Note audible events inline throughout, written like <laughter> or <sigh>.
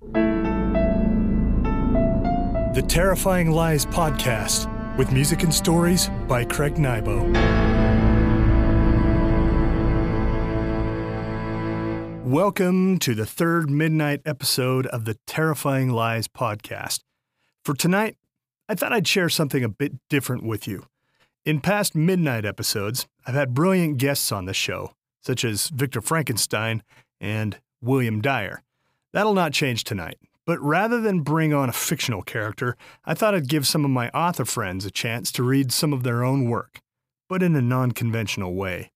The Terrifying Lies Podcast with music and stories by Craig Nybo. Welcome to the third midnight episode of the Terrifying Lies Podcast. For tonight, I thought I'd share something a bit different with you. In past midnight episodes, I've had brilliant guests on the show, such as Victor Frankenstein and William Dyer. That'll not change tonight. But rather than bring on a fictional character, I thought I'd give some of my author friends a chance to read some of their own work, but in a non conventional way.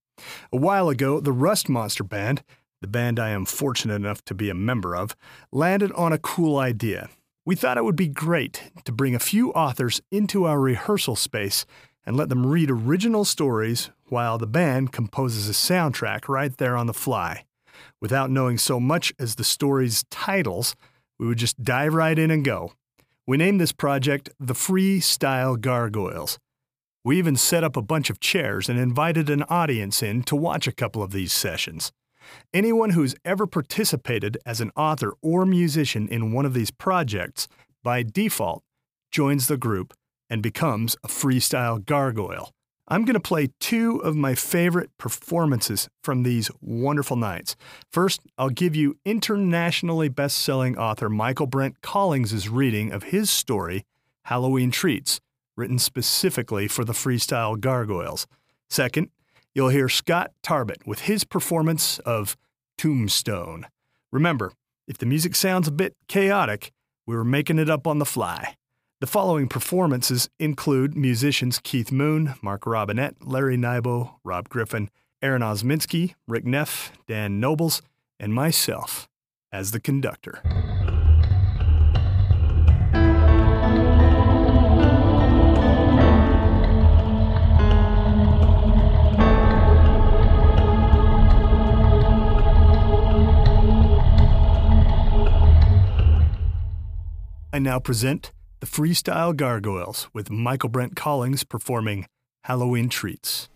A while ago, the Rust Monster Band, the band I am fortunate enough to be a member of, landed on a cool idea. We thought it would be great to bring a few authors into our rehearsal space and let them read original stories while the band composes a soundtrack right there on the fly. Without knowing so much as the story's titles, we would just dive right in and go. We named this project the Freestyle Gargoyles. We even set up a bunch of chairs and invited an audience in to watch a couple of these sessions. Anyone who's ever participated as an author or musician in one of these projects, by default, joins the group and becomes a freestyle gargoyle. I'm going to play two of my favorite performances from these wonderful nights. First, I'll give you internationally best selling author Michael Brent Collings' reading of his story, Halloween Treats, written specifically for the freestyle gargoyles. Second, you'll hear Scott Tarbet with his performance of Tombstone. Remember, if the music sounds a bit chaotic, we were making it up on the fly. The following performances include musicians Keith Moon, Mark Robinette, Larry Nybo, Rob Griffin, Aaron Osminski, Rick Neff, Dan Nobles, and myself as the conductor. I now present the Freestyle Gargoyles with Michael Brent Collings performing Halloween Treats.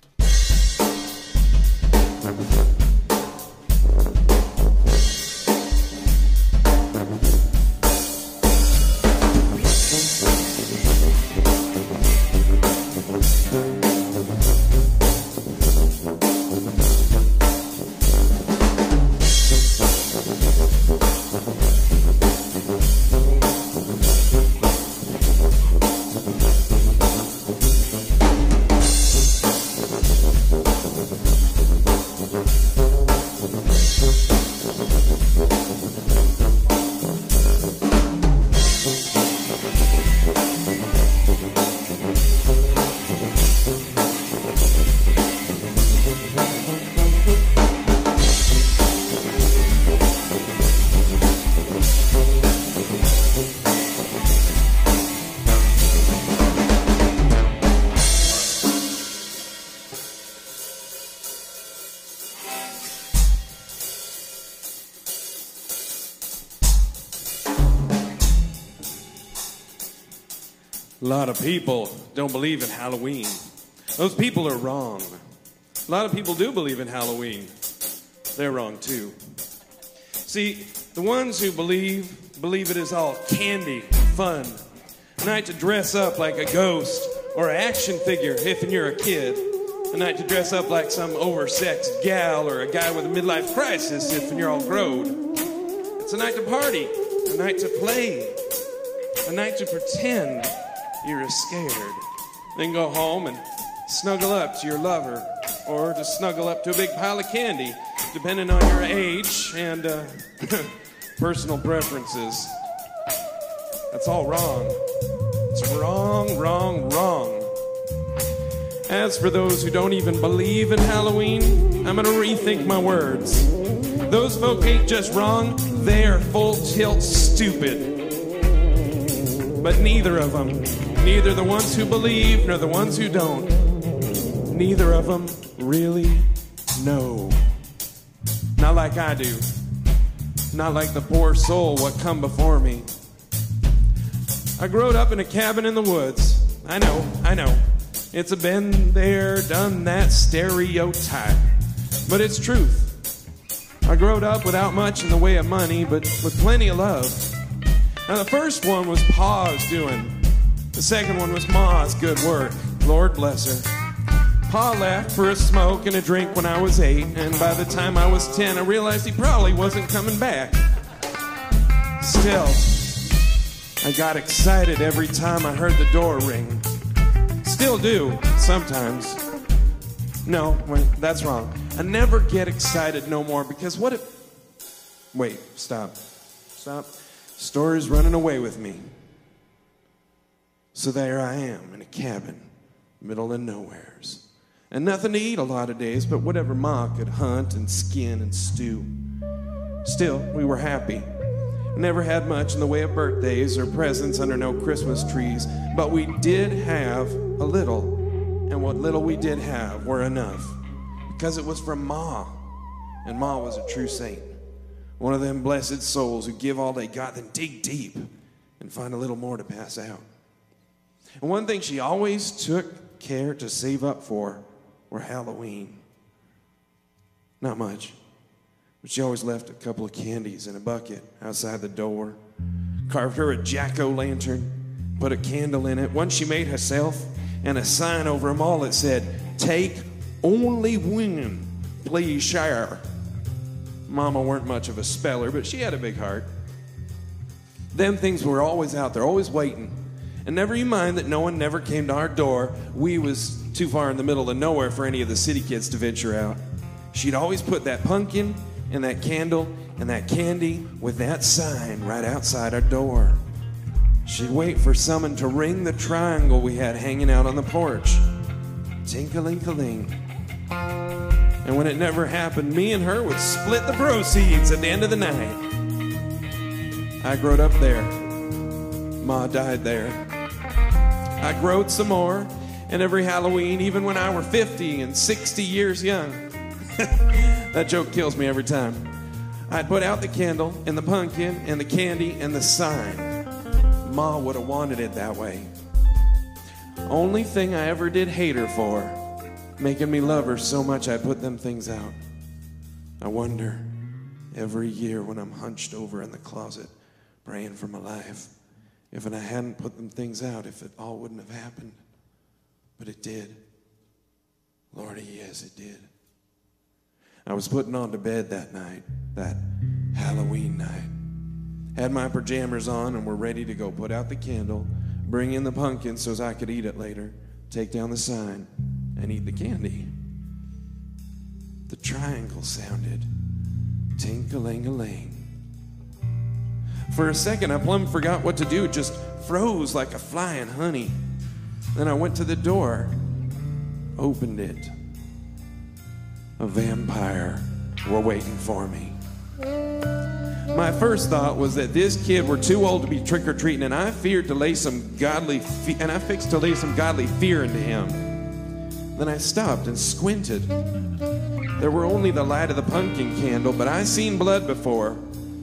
A lot of people don't believe in Halloween. Those people are wrong. A lot of people do believe in Halloween. They're wrong too. See, the ones who believe, believe it is all candy, fun, a night to dress up like a ghost or an action figure if you're a kid, a night to dress up like some oversexed gal or a guy with a midlife crisis if you're all growed. It's a night to party, a night to play, a night to pretend you're scared. Then go home and snuggle up to your lover or to snuggle up to a big pile of candy, depending on your age and uh, <laughs> personal preferences. That's all wrong. It's wrong, wrong, wrong. As for those who don't even believe in Halloween, I'm to rethink my words. Those folk ain't just wrong, they're full tilt stupid. But neither of them, neither the ones who believe nor the ones who don't, neither of them really know. Not like I do. Not like the poor soul what come before me. I growed up in a cabin in the woods. I know, I know. It's a been there, done that stereotype. But it's truth. I growed up without much in the way of money, but with plenty of love. Now, the first one was Pa's doing, the second one was Ma's good work. Lord bless her. Pa left for a smoke and a drink when I was eight, and by the time I was ten, I realized he probably wasn't coming back. Still, I got excited every time I heard the door ring. Still do, sometimes. No, wait, that's wrong. I never get excited no more because what if. Wait, stop. Stop. Story's running away with me. So there I am in a cabin, middle of nowheres. And nothing to eat a lot of days, but whatever Ma could hunt and skin and stew. Still, we were happy. Never had much in the way of birthdays or presents under no Christmas trees, but we did have a little. And what little we did have were enough. Because it was from Ma. And Ma was a true saint. One of them blessed souls who give all they got, then dig deep and find a little more to pass out. And one thing she always took care to save up for were Halloween. Not much. But she always left a couple of candies in a bucket outside the door. Carved her a jack o' lantern, put a candle in it, one she made herself, and a sign over them all that said, Take only one, please share. Mama weren't much of a speller, but she had a big heart. Them things were always out there, always waiting. And never you mind that no one never came to our door. We was too far in the middle of nowhere for any of the city kids to venture out. She'd always put that pumpkin and that candle and that candy with that sign right outside our door. She'd wait for someone to ring the triangle we had hanging out on the porch. Tinkling-a-ling. And when it never happened, me and her would split the proceeds at the end of the night. I growed up there. Ma died there. I growed some more, and every Halloween, even when I were 50 and 60 years young, <laughs> that joke kills me every time. I'd put out the candle and the pumpkin and the candy and the sign. Ma would have wanted it that way. Only thing I ever did hate her for, making me love her so much I put them things out. I wonder every year when I'm hunched over in the closet praying for my life if I hadn't put them things out, if it all wouldn't have happened. But it did. Lordy, yes, it did. I was putting on to bed that night, that Halloween night. Had my pajamas on and were ready to go put out the candle, bring in the pumpkin so I could eat it later, take down the sign, and eat the candy. The triangle sounded tink-a-ling-a-ling. For a second, I plumb forgot what to do, just froze like a fly in honey. Then I went to the door, opened it. A vampire were waiting for me. My first thought was that this kid were too old to be trick or treating, and I feared to lay some godly fe- and I fixed to lay some godly fear into him. Then I stopped and squinted. There were only the light of the pumpkin candle, but I seen blood before.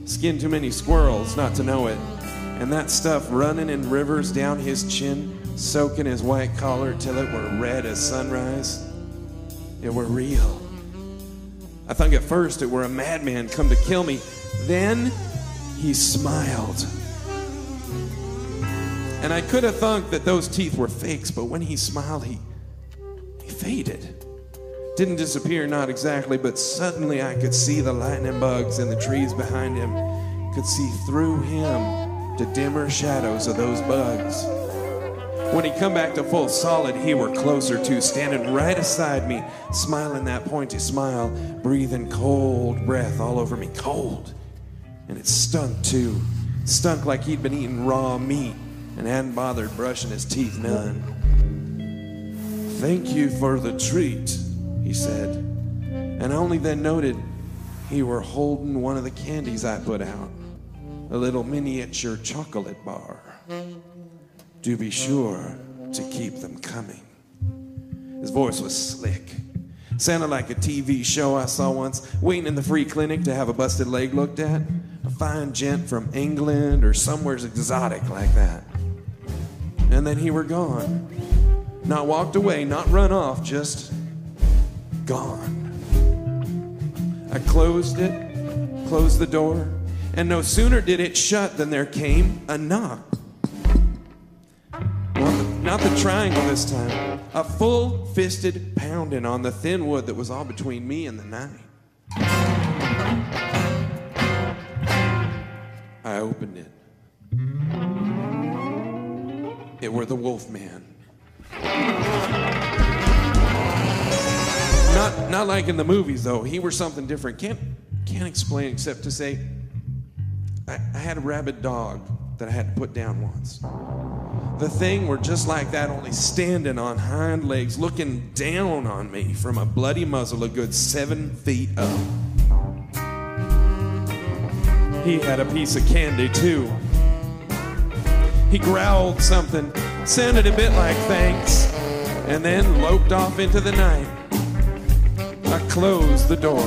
Skinned too many squirrels not to know it. And that stuff running in rivers down his chin, soaking his white collar till it were red as sunrise. It were real. I thought at first it were a madman come to kill me. Then he smiled. And I could have thunk that those teeth were fakes, but when he smiled, he, he faded. Didn't disappear, not exactly, but suddenly I could see the lightning bugs in the trees behind him. Could see through him to dimmer shadows of those bugs. When he come back to full solid, he were closer to, standing right aside me, smiling that pointy smile, breathing cold breath all over me, cold. And it stunk too. Stunk like he'd been eating raw meat and hadn't bothered brushing his teeth none. Thank you for the treat, he said. And I only then noted he were holding one of the candies I put out, a little miniature chocolate bar. Do be sure to keep them coming. His voice was slick. Sounded like a TV show I saw once, waiting in the free clinic to have a busted leg looked at. A fine gent from England or somewhere exotic like that. And then he were gone. Not walked away, not run off, just gone. I closed it, closed the door, and no sooner did it shut than there came a knock. Not the, not the triangle this time, a full fisted pounding on the thin wood that was all between me and the night. I opened it. It were the wolf man. Not, not like in the movies, though. He were something different. Can't, can't explain except to say I, I had a rabid dog that I had to put down once. The thing were just like that, only standing on hind legs, looking down on me from a bloody muzzle a good seven feet up. He had a piece of candy, too. He growled something, sounded a bit like thanks, and then loped off into the night. I closed the door.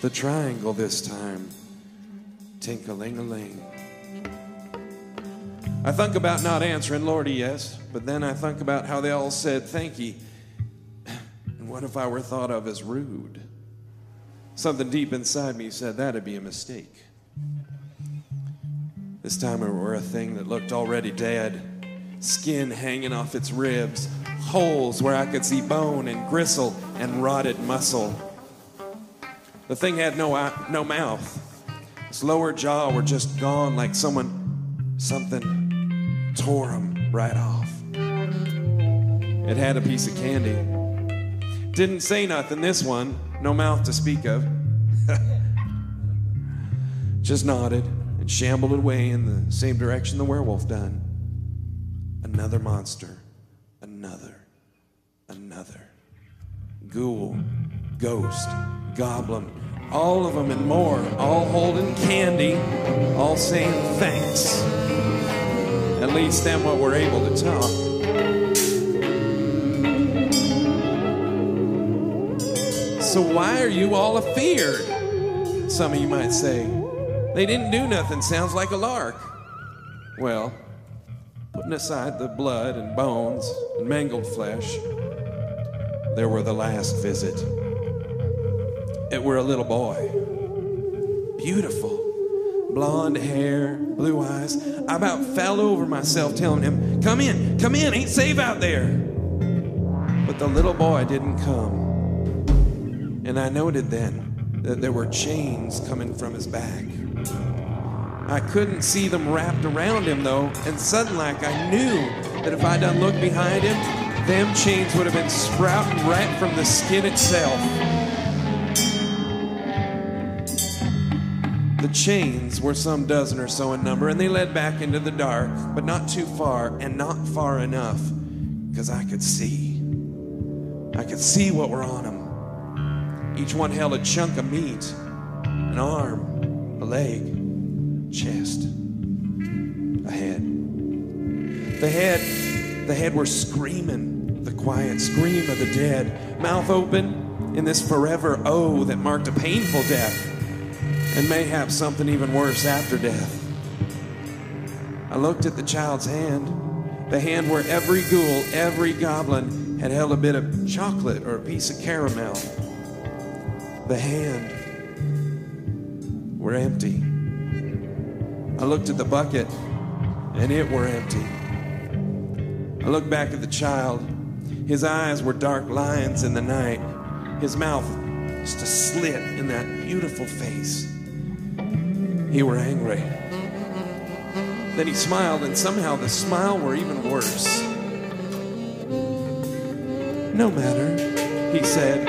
The triangle this time. Tink-a-ling-a-ling. I think about not answering, Lordy, yes, but then I think about how they all said thank ye. And what if I were thought of as rude? Something deep inside me said that'd be a mistake. This time it were a thing that looked already dead, skin hanging off its ribs, holes where I could see bone and gristle and rotted muscle. The thing had no, eye, no mouth. Its lower jaw were just gone like someone, something tore him right off. It had a piece of candy. Didn't say nothing, this one, no mouth to speak of. <laughs> just nodded and shambled away in the same direction the werewolf done. Another monster, another. Ghoul, ghost, goblin, all of them and more, all holding candy, all saying thanks. At least them what we're able to talk. So why are you all afeared? Some of you might say. They didn't do nothing, sounds like a lark. Well, putting aside the blood and bones and mangled flesh, there were the last visit. It were a little boy. Beautiful. Blonde hair, blue eyes. I about fell over myself telling him, Come in, come in, ain't safe out there. But the little boy didn't come. And I noted then that there were chains coming from his back. I couldn't see them wrapped around him though, and suddenly like I knew that if I done looked behind him, them chains would have been sprouting right from the skin itself. The chains were some dozen or so in number, and they led back into the dark, but not too far and not far enough, because I could see. I could see what were on them. Each one held a chunk of meat an arm, a leg, chest, a head. The head, the head were screaming, the quiet scream of the dead, mouth open in this forever oh that marked a painful death and mayhap something even worse after death. I looked at the child's hand, the hand where every ghoul, every goblin had held a bit of chocolate or a piece of caramel. The hand were empty. I looked at the bucket, and it were empty. I looked back at the child. His eyes were dark lines in the night, his mouth just a slit in that beautiful face. He were angry. Then he smiled, and somehow the smile were even worse. No matter, he said,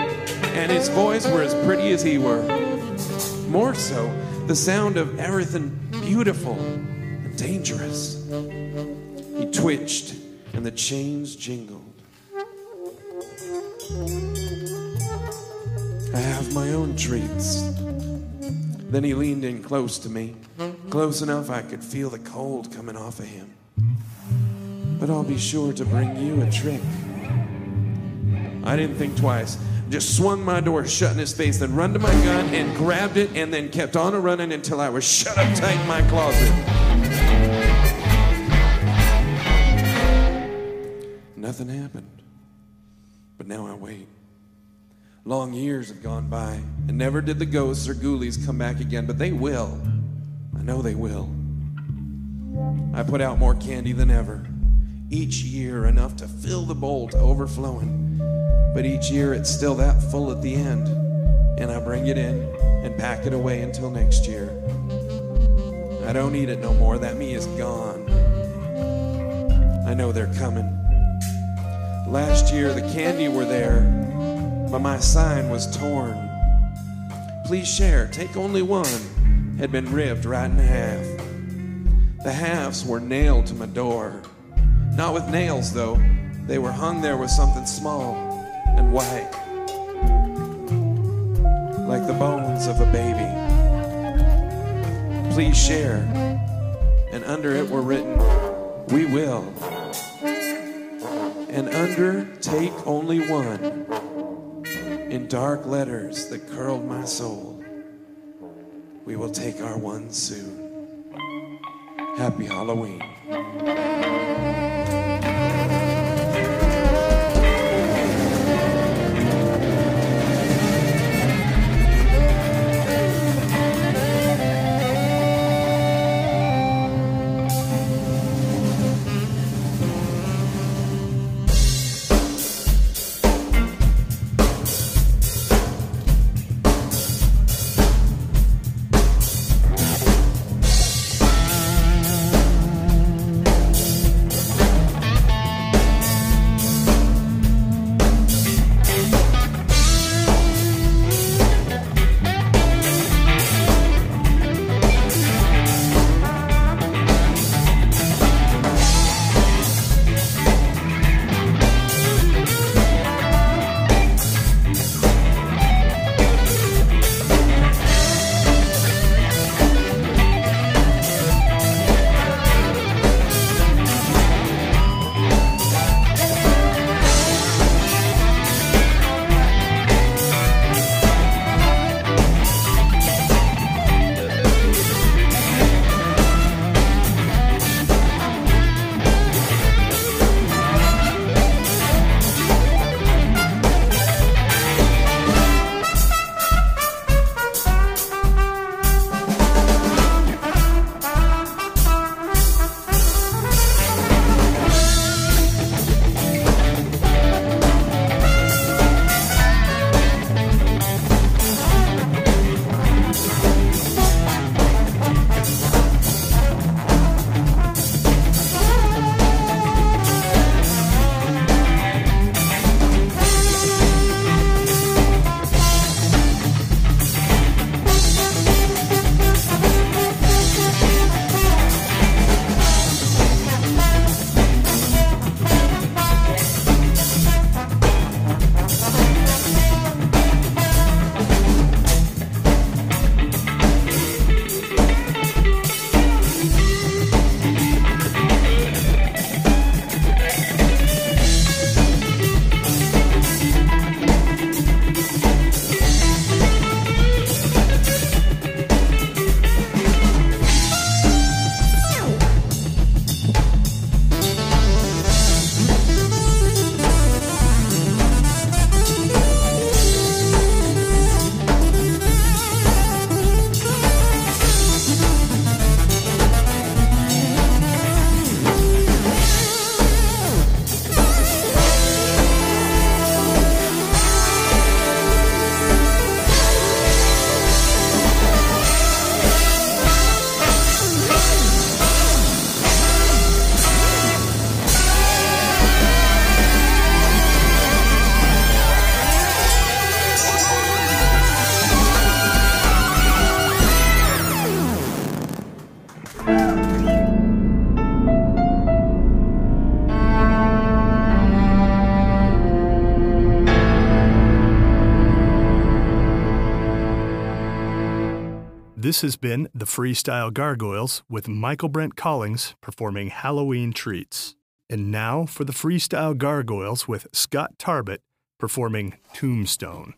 and his voice were as pretty as he were. More so, the sound of everything beautiful and dangerous. He twitched, and the chains jingled. I have my own treats. Then he leaned in close to me, close enough I could feel the cold coming off of him. But I'll be sure to bring you a trick. I didn't think twice. Just swung my door shut in his face, then run to my gun and grabbed it, and then kept on a running until I was shut up tight in my closet. Nothing happened. But now I wait. Long years have gone by, and never did the ghosts or ghoulies come back again, but they will. I know they will. I put out more candy than ever. Each year, enough to fill the bowl to overflowing. But each year, it's still that full at the end. And I bring it in and pack it away until next year. I don't eat it no more. That me is gone. I know they're coming. Last year, the candy were there, but my sign was torn. Please share, take only one, had been ripped right in half. The halves were nailed to my door. Not with nails, though. They were hung there with something small and white, like the bones of a baby. Please share. And under it were written, We will. And under, take only one in dark letters that curled my soul. We will take our one soon. Happy Halloween. This has been the Freestyle Gargoyles with Michael Brent Collings performing Halloween Treats. And now for the Freestyle Gargoyles with Scott Tarbet performing Tombstone.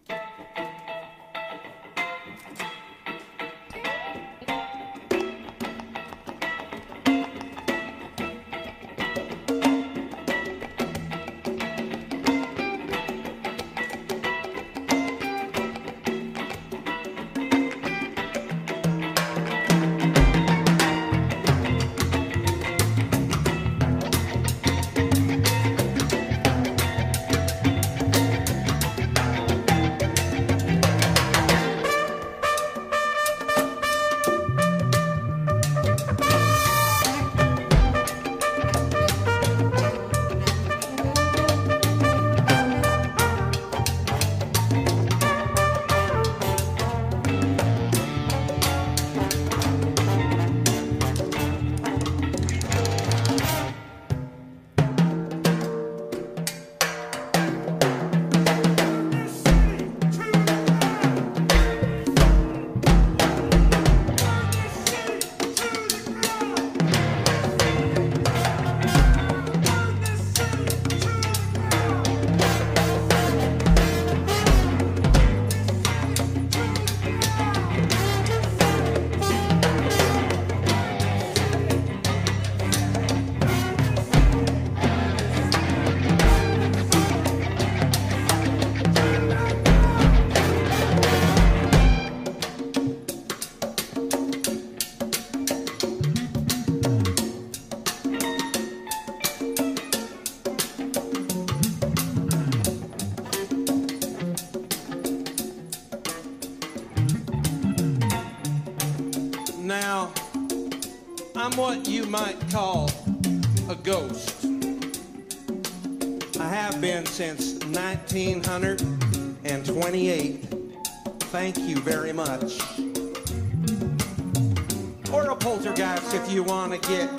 Get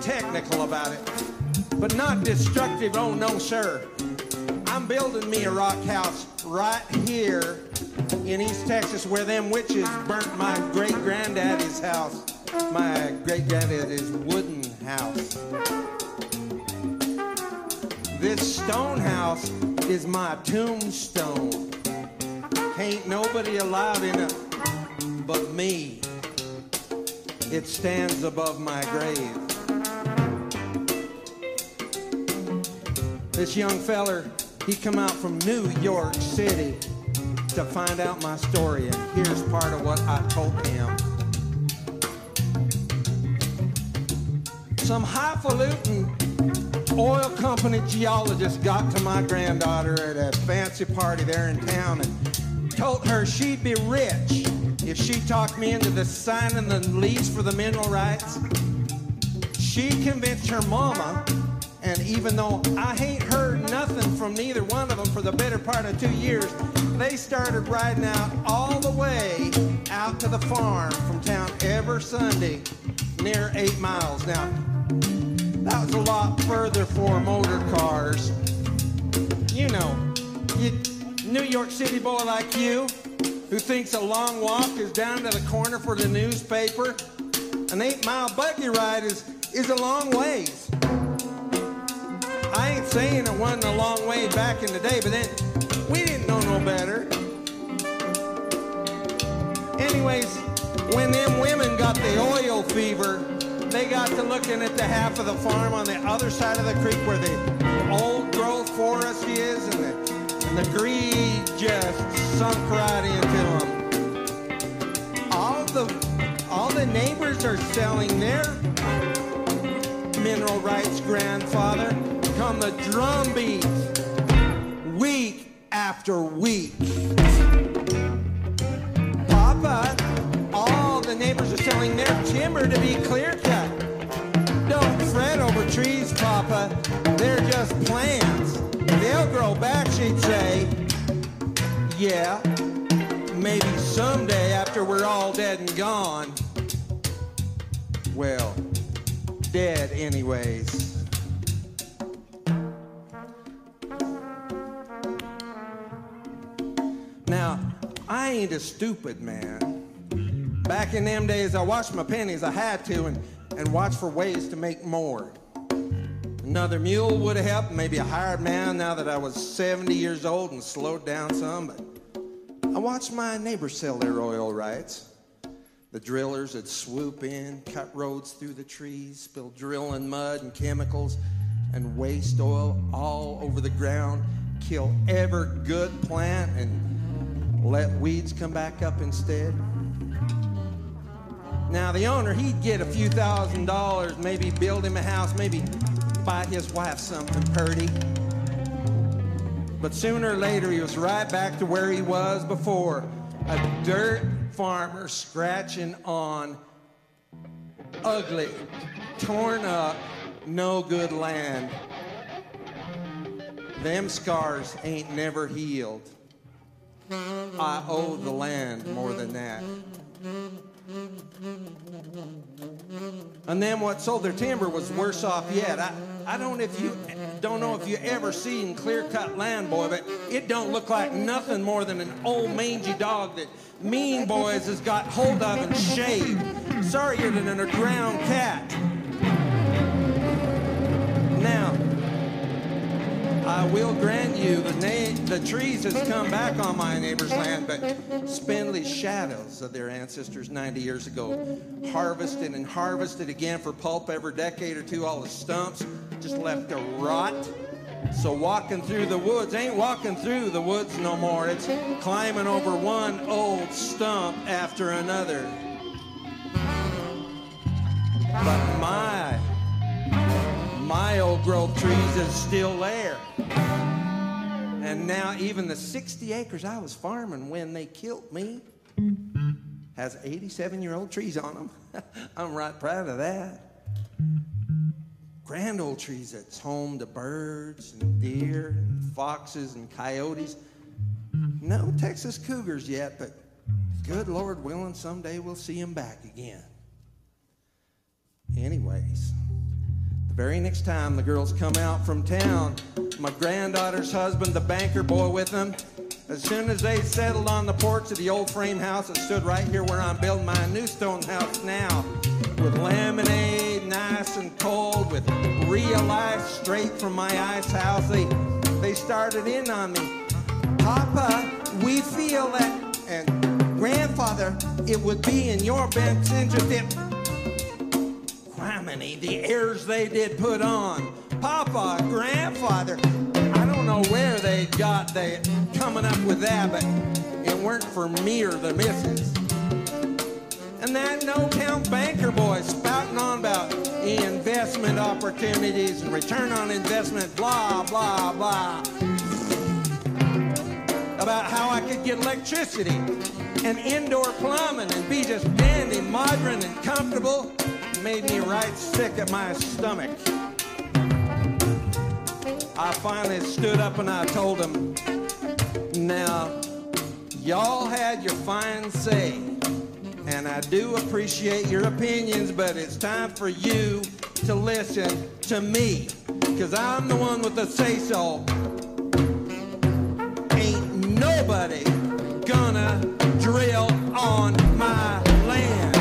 technical about it. But not destructive, oh no, sir. I'm building me a rock house right here in East Texas where them witches burnt my great granddaddy's house. My great granddaddy's wooden house. This stone house is my tombstone. Ain't nobody alive in it but me. It stands above my grave. This young feller, he come out from New York City to find out my story, and here's part of what I told him. Some highfalutin oil company geologist got to my granddaughter at a fancy party there in town and told her she'd be rich if she talked me into the signing the lease for the mineral rights. She convinced her mama, and even though I ain't heard nothing from neither one of them for the better part of two years, they started riding out all the way out to the farm from town every Sunday, near eight miles. Now, that was a lot further for motor cars. You know, you, New York City boy like you, thinks a long walk is down to the corner for the newspaper, an eight mile buggy ride is, is a long ways. I ain't saying it wasn't a long way back in the day, but then we didn't know no better. Anyways, when them women got the oil fever, they got to looking at the half of the farm on the other side of the creek where the old growth forest is, and the, and the greed just sunk right into them. All the all the neighbors are selling their mineral rights grandfather. Come the drumbeat, week after week. Papa, all the neighbors are selling their timber to be clear cut. Don't fret over trees, Papa. They're just plants. They'll grow back, she'd say. Yeah, maybe someday after we're all dead and gone. Well, dead anyways. Now, I ain't a stupid man. Back in them days, I watched my pennies, I had to, and, and watched for ways to make more. Another mule would have helped, maybe a hired man now that I was 70 years old and slowed down some, but I watched my neighbors sell their oil rights. The drillers would swoop in, cut roads through the trees, spill drilling mud and chemicals and waste oil all over the ground, kill every good plant, and let weeds come back up instead. Now, the owner, he'd get a few thousand dollars, maybe build him a house, maybe buy his wife something purty. But sooner or later, he was right back to where he was before a dirt farmer scratching on ugly, torn up, no good land. Them scars ain't never healed. I owe the land more than that. And then what sold their timber was worse off yet. I, I don't if you don't know if you ever seen clear cut land, boy, but it don't look like nothing more than an old mangy dog that mean boys has got hold of and shaved. Sorrier than a drowned cat. I will grant you the, na- the trees has come back on my neighbor's land, but spindly shadows of their ancestors 90 years ago, harvested and harvested again for pulp every decade or two, all the stumps just left to rot. So walking through the woods ain't walking through the woods no more. It's climbing over one old stump after another. But my my old growth trees is still there. And now even the 60 acres I was farming when they killed me has 87 year old trees on them. <laughs> I'm right proud of that. Grand old trees that's home to birds and deer and foxes and coyotes. No Texas cougars yet, but good Lord willing, someday we'll see them back again. Anyways, very next time the girls come out from town, my granddaughter's husband, the banker boy with them, as soon as they settled on the porch of the old frame house that stood right here where I'm building my new stone house now, with lemonade, nice and cold, with real ice straight from my ice house, they, they started in on me. Papa, we feel that, and grandfather, it would be in your best interest if The airs they did put on. Papa, grandfather, I don't know where they got they coming up with that, but it weren't for me or the missus. And that no-count banker boy spouting on about investment opportunities and return on investment, blah, blah, blah. About how I could get electricity and indoor plumbing and be just dandy, modern, and comfortable made me right sick at my stomach. I finally stood up and I told him, now, y'all had your fine say, and I do appreciate your opinions, but it's time for you to listen to me, because I'm the one with the say-so. Ain't nobody gonna drill on my land.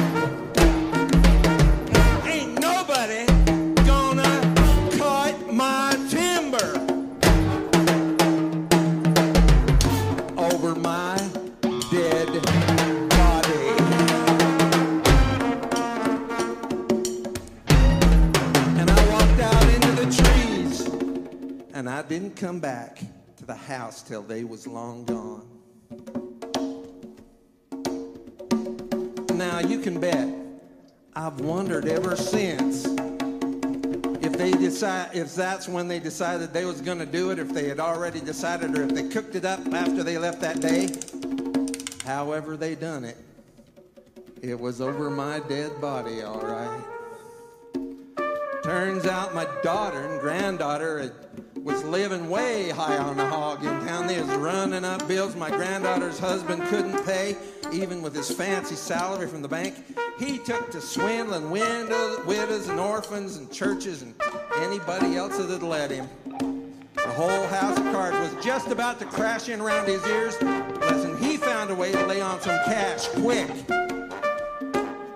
Didn't come back to the house till they was long gone. Now you can bet I've wondered ever since if they decide if that's when they decided they was going to do it, if they had already decided, or if they cooked it up after they left that day. However they done it, it was over my dead body, all right. Turns out my daughter and granddaughter was living way high on the hog in town. They was running up bills my granddaughter's husband couldn't pay, even with his fancy salary from the bank. He took to swindling widows, widows and orphans and churches and anybody else that'd let him. The whole house of cards was just about to crash in around his ears. Listen, he found a way to lay on some cash quick.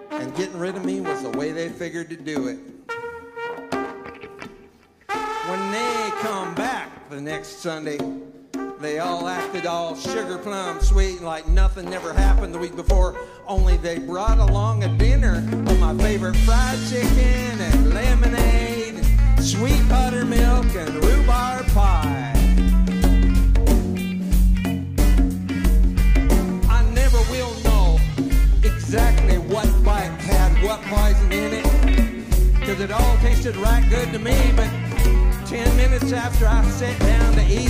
and getting rid of me was the way they figured to do it. When they come back the next Sunday, they all acted all sugar plum sweet like nothing never happened the week before. Only they brought along a dinner of my favorite fried chicken and lemonade, sweet buttermilk and rhubarb pie. I never will know exactly what bite had what poison in it, because it all tasted right good to me, but ten minutes after I sat down to eat,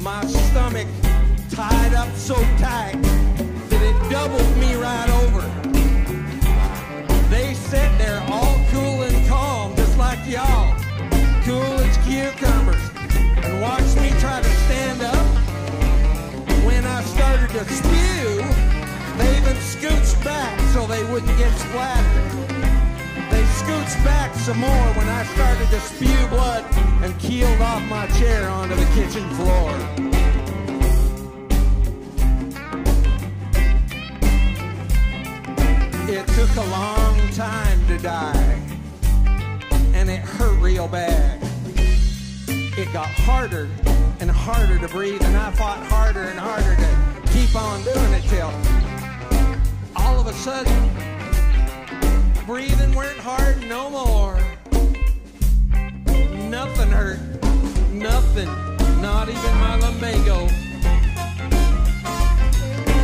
my stomach tied up so tight that it doubled me right over. They sat there all cool and calm, just like y'all, cool as cucumbers, and watched me try to stand up. When I started to spew, they even scooched back so they wouldn't get splattered. Scooched back some more when I started to spew blood and keeled off my chair onto the kitchen floor. It took a long time to die, and it hurt real bad. It got harder and harder to breathe, and I fought harder and harder to keep on doing it till all of a sudden breathing weren't hard no more. Nothing hurt. Nothing. Not even my lumbago.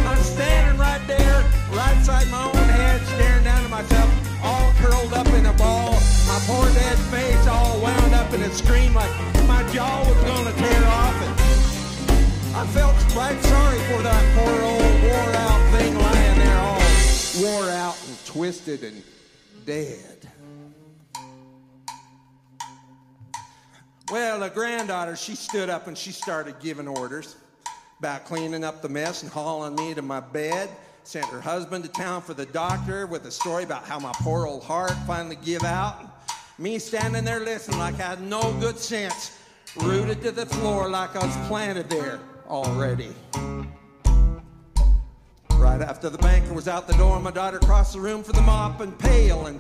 I'm standing right there, right side my own head, staring down at myself, all curled up in a ball. My poor dead face all wound up in a scream like my jaw was gonna tear off. And I felt right sorry for that poor old wore out thing lying there all wore out and twisted and dead. Well, the granddaughter, she stood up and she started giving orders about cleaning up the mess and hauling me to my bed. Sent her husband to town for the doctor with a story about how my poor old heart finally give out. Me standing there listening like I had no good sense, rooted to the floor like I was planted there already. Right after the banker was out the door, my daughter crossed the room for the mop and pail, and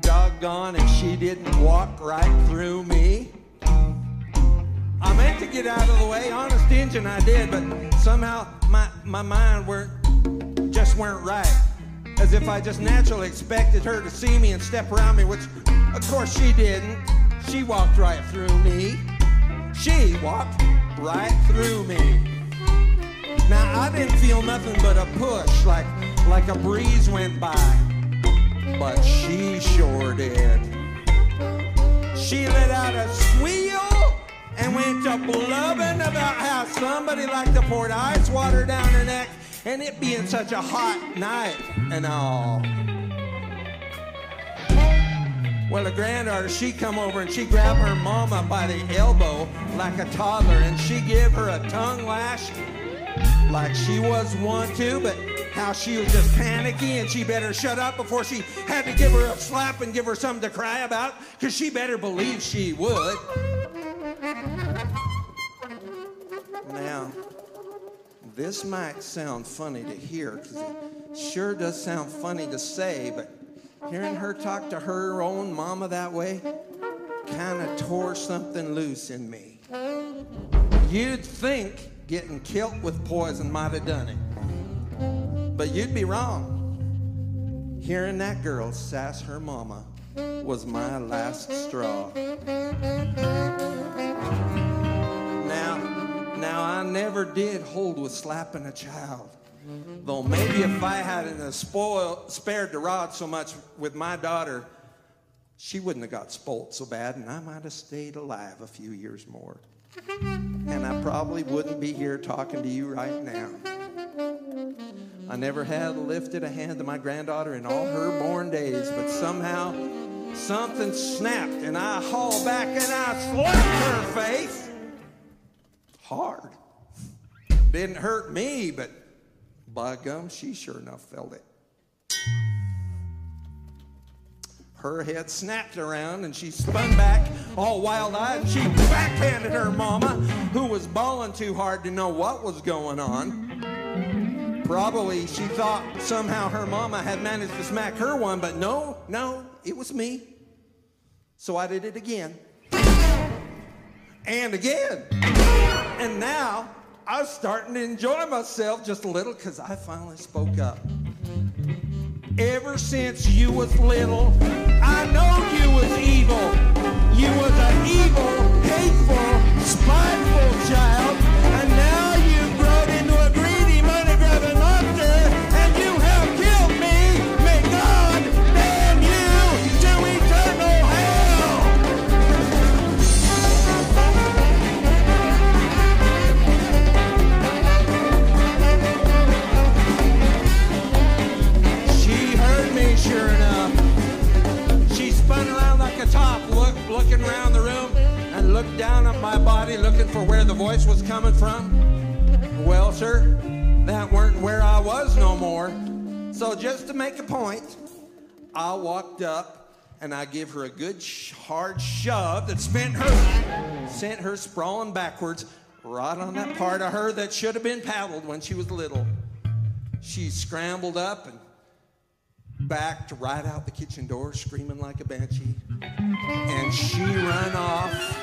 doggone if she didn't walk right through me. I meant to get out of the way, honest engine I did, but somehow my, my mind weren't just weren't right. As if I just naturally expected her to see me and step around me, which of course she didn't. She walked right through me. She walked right through me. I didn't feel nothing but a push, like like a breeze went by. But she sure did. She let out a squeal and went to blubbing about how somebody liked to pour ice water down her neck and it being such a hot night and all. Well, the granddaughter, she come over and she grabbed her mama by the elbow like a toddler and she give her a tongue lash like she was one too, but how she was just panicky and she better shut up before she had to give her a slap and give her something to cry about, because she better believe she would. Now, this might sound funny to hear, because it sure does sound funny to say, but hearing her talk to her own mama that way kind of tore something loose in me. You'd think getting killed with poison might have done it. But you'd be wrong. Hearing that girl sass her mama was my last straw. Now, now I never did hold with slapping a child. Though maybe if I hadn't spoiled, spared the rod so much with my daughter, she wouldn't have got spoilt so bad, and I might have stayed alive a few years more. And I probably wouldn't be here talking to you right now. I never had lifted a hand to my granddaughter in all her born days, but somehow something snapped and I hauled back and I slapped her face hard. Didn't hurt me, but by gum, she sure enough felt it. Her head snapped around and she spun back, all wild eyed, she backhanded her mama, who was bawling too hard to know what was going on. Probably she thought somehow her mama had managed to smack her one, but no, no, it was me. So I did it again. And again. And now I was starting to enjoy myself just a little because I finally spoke up. Ever since you was little, I know you was evil. You was an evil, hateful, spiteful child, walked up and I give her a good sh- hard shove that sent her, sent her sprawling backwards right on that part of her that should have been paddled when she was little. She scrambled up and backed right out the kitchen door, screaming like a banshee. And she ran off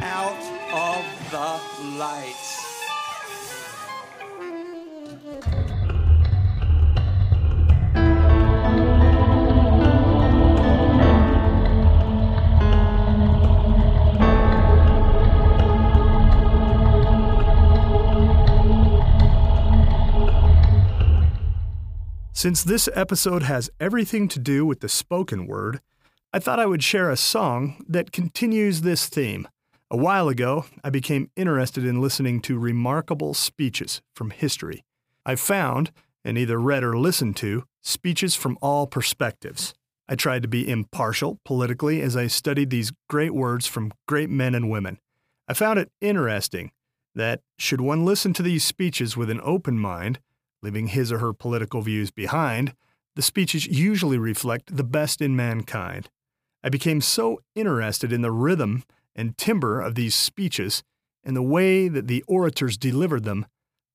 out of the lights. Since this episode has everything to do with the spoken word, I thought I would share a song that continues this theme. A while ago, I became interested in listening to remarkable speeches from history. I found, and either read or listened to, speeches from all perspectives. I tried to be impartial politically as I studied these great words from great men and women. I found it interesting that, should one listen to these speeches with an open mind, leaving his or her political views behind, the speeches usually reflect the best in mankind. I became so interested in the rhythm and timbre of these speeches and the way that the orators delivered them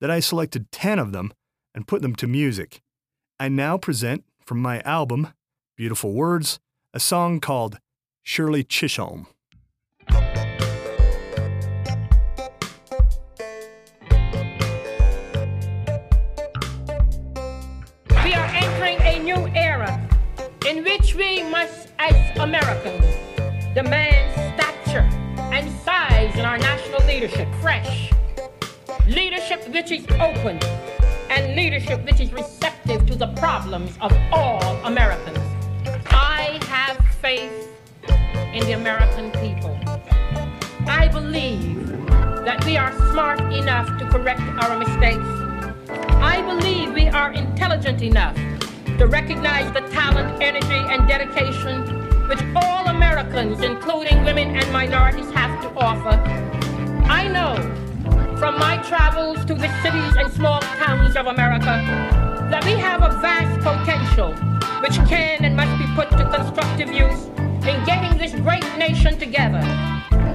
that I selected 10 of them and put them to music. I now present from my album, Beautiful Words, a song called Shirley Chisholm. We must, as Americans, demand stature and size in our national leadership fresh. Leadership which is open and leadership which is receptive to the problems of all Americans. I have faith in the American people. I believe that we are smart enough to correct our mistakes. I believe we are intelligent enough to recognize the talent, energy, and dedication which all Americans, including women and minorities, have to offer. I know from my travels to the cities and small towns of America that we have a vast potential which can and must be put to constructive use in getting this great nation together.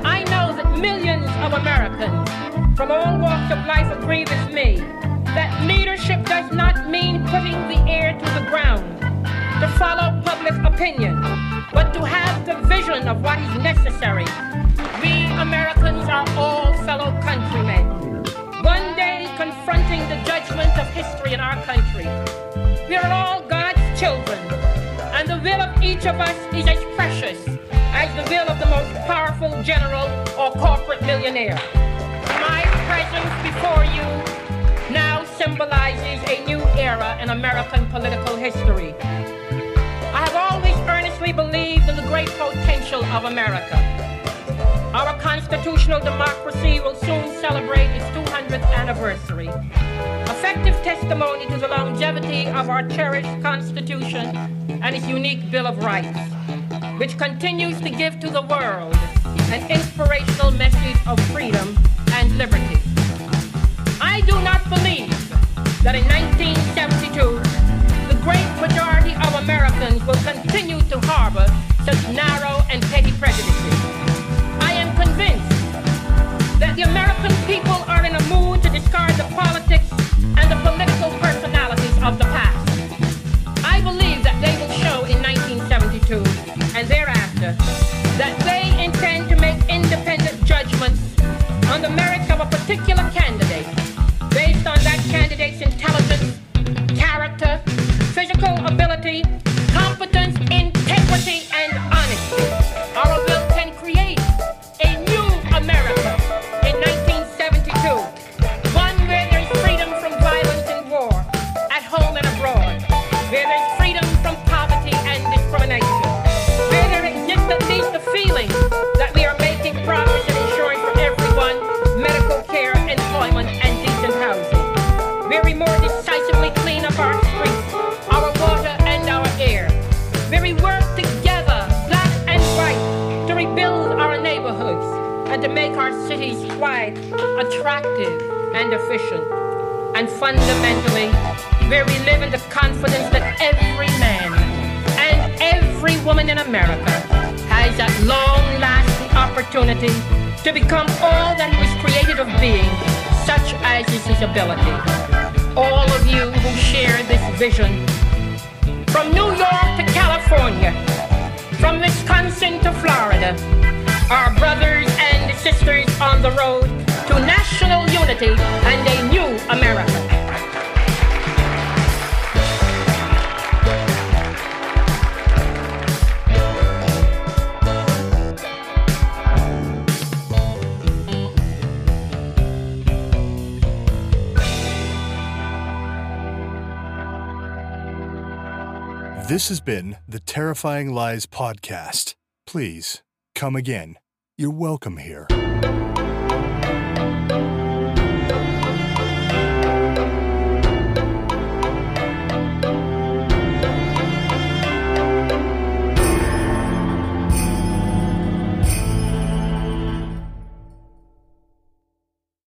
I know that millions of Americans from all walks of life agree with me that leadership does not mean putting the ear to the ground to follow public opinion, but to have the vision of what is necessary. We Americans are all fellow countrymen, one day confronting the judgment of history in our country. We are all God's children, and the will of each of us is as precious as the will of the most powerful general or corporate millionaire. My presence before you symbolizes a new era in American political history. I have always earnestly believed in the great potential of America. Our constitutional democracy will soon celebrate its 200th anniversary. Effective testimony to the longevity of our cherished Constitution and its unique Bill of Rights, which continues to give to the world an inspirational message of freedom and liberty. I do not believe that in 1972, the great majority of Americans will continue to harbor such narrow and petty prejudices. I am convinced that the American people are in a mood to discard the politics and the political personalities of the past. I believe that they will show in 1972 and thereafter that they intend to make independent judgments on the merits of a particular candidate rebuild our neighborhoods and to make our cities wide, attractive, and efficient. And fundamentally, where we live in the confidence that every man and every woman in America has that long lasting opportunity to become all that he was created of being, such as is his ability. All of you who share this vision, from New York to California, from Wisconsin to Florida, our brothers and sisters on the road to national unity and a new America. This has been the Terrifying Lies podcast. Please come again. You're welcome here.